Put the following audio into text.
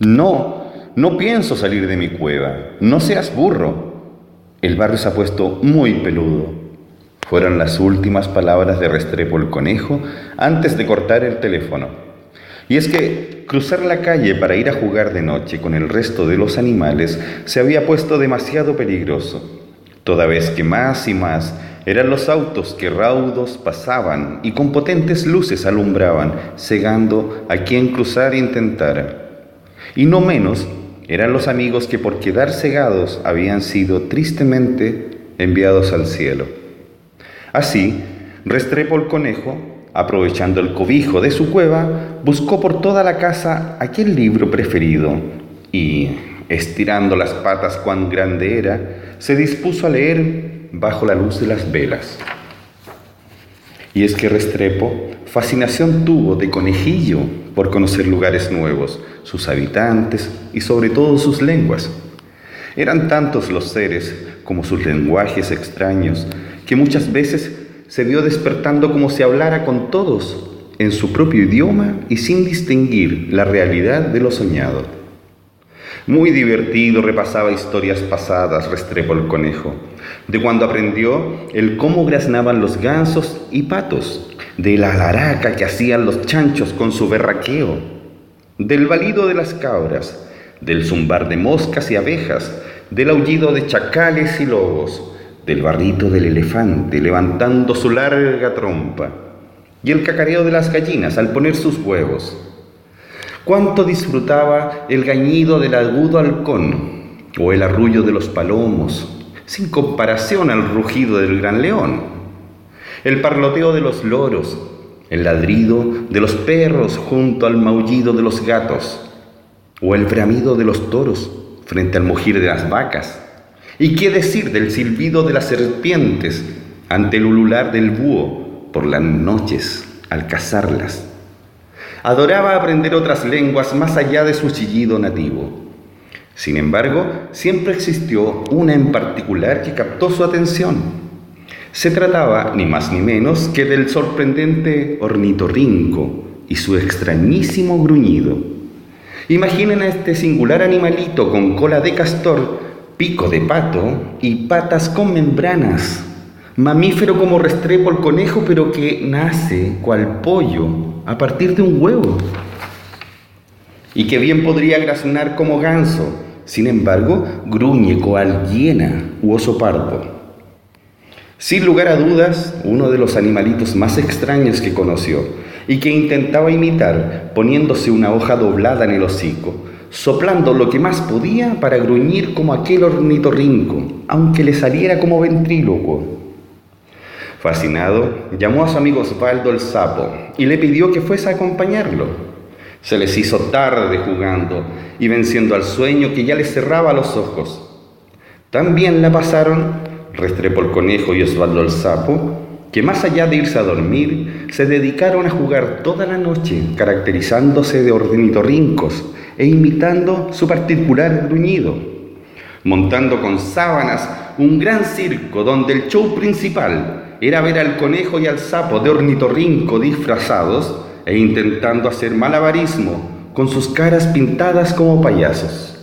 No, no pienso salir de mi cueva. No seas burro. El barrio se ha puesto muy peludo. Fueron las últimas palabras de Restrepo el conejo antes de cortar el teléfono. Y es que cruzar la calle para ir a jugar de noche con el resto de los animales se había puesto demasiado peligroso, toda vez que más y más eran los autos que raudos pasaban y con potentes luces alumbraban, cegando a quien cruzar intentara. Y no menos eran los amigos que por quedar cegados habían sido tristemente enviados al cielo. Así, Restrepo el conejo, aprovechando el cobijo de su cueva, buscó por toda la casa aquel libro preferido y, estirando las patas cuán grande era, se dispuso a leer bajo la luz de las velas. Y es que Restrepo fascinación tuvo de conejillo por conocer lugares nuevos, sus habitantes y sobre todo sus lenguas. Eran tantos los seres como sus lenguajes extraños que muchas veces se vio despertando como si hablara con todos en su propio idioma y sin distinguir la realidad de lo soñado. Muy divertido repasaba historias pasadas Restrepo el conejo, de cuando aprendió el cómo graznaban los gansos y patos, de la alaraca que hacían los chanchos con su berraqueo, del balido de las cabras, del zumbar de moscas y abejas, del aullido de chacales y lobos, del barrito del elefante levantando su larga trompa, y el cacareo de las gallinas al poner sus huevos. Cuánto disfrutaba el gañido del agudo halcón o el arrullo de los palomos, sin comparación al rugido del gran león, el parloteo de los loros, el ladrido de los perros junto al maullido de los gatos, o el bramido de los toros frente al mugir de las vacas. ¿Y qué decir del silbido de las serpientes ante el ulular del búho por las noches al cazarlas? Adoraba aprender otras lenguas más allá de su chillido nativo. Sin embargo, siempre existió una en particular que captó su atención. Se trataba, ni más ni menos, que del sorprendente ornitorrinco y su extrañísimo gruñido. Imaginen a este singular animalito con cola de castor pico de pato y patas con membranas. Mamífero como Restrepo el conejo, pero que nace cual pollo a partir de un huevo. Y que bien podría graznar como ganso, sin embargo, gruñe cual hiena u oso pardo. Sin lugar a dudas, uno de los animalitos más extraños que conoció y que intentaba imitar poniéndose una hoja doblada en el hocico, soplando lo que más podía para gruñir como aquel ornitorrinco, aunque le saliera como ventrílocuo. Fascinado, llamó a su amigo Osvaldo el sapo y le pidió que fuese a acompañarlo. Se les hizo tarde jugando y venciendo al sueño que ya les cerraba los ojos. También la pasaron Restrepo el conejo y Osvaldo el sapo, que más allá de irse a dormir, se dedicaron a jugar toda la noche, caracterizándose de ornitorrincos e imitando su particular gruñido, montando con sábanas un gran circo donde el show principal era ver al conejo y al sapo de ornitorrinco disfrazados e intentando hacer malabarismo con sus caras pintadas como payasos.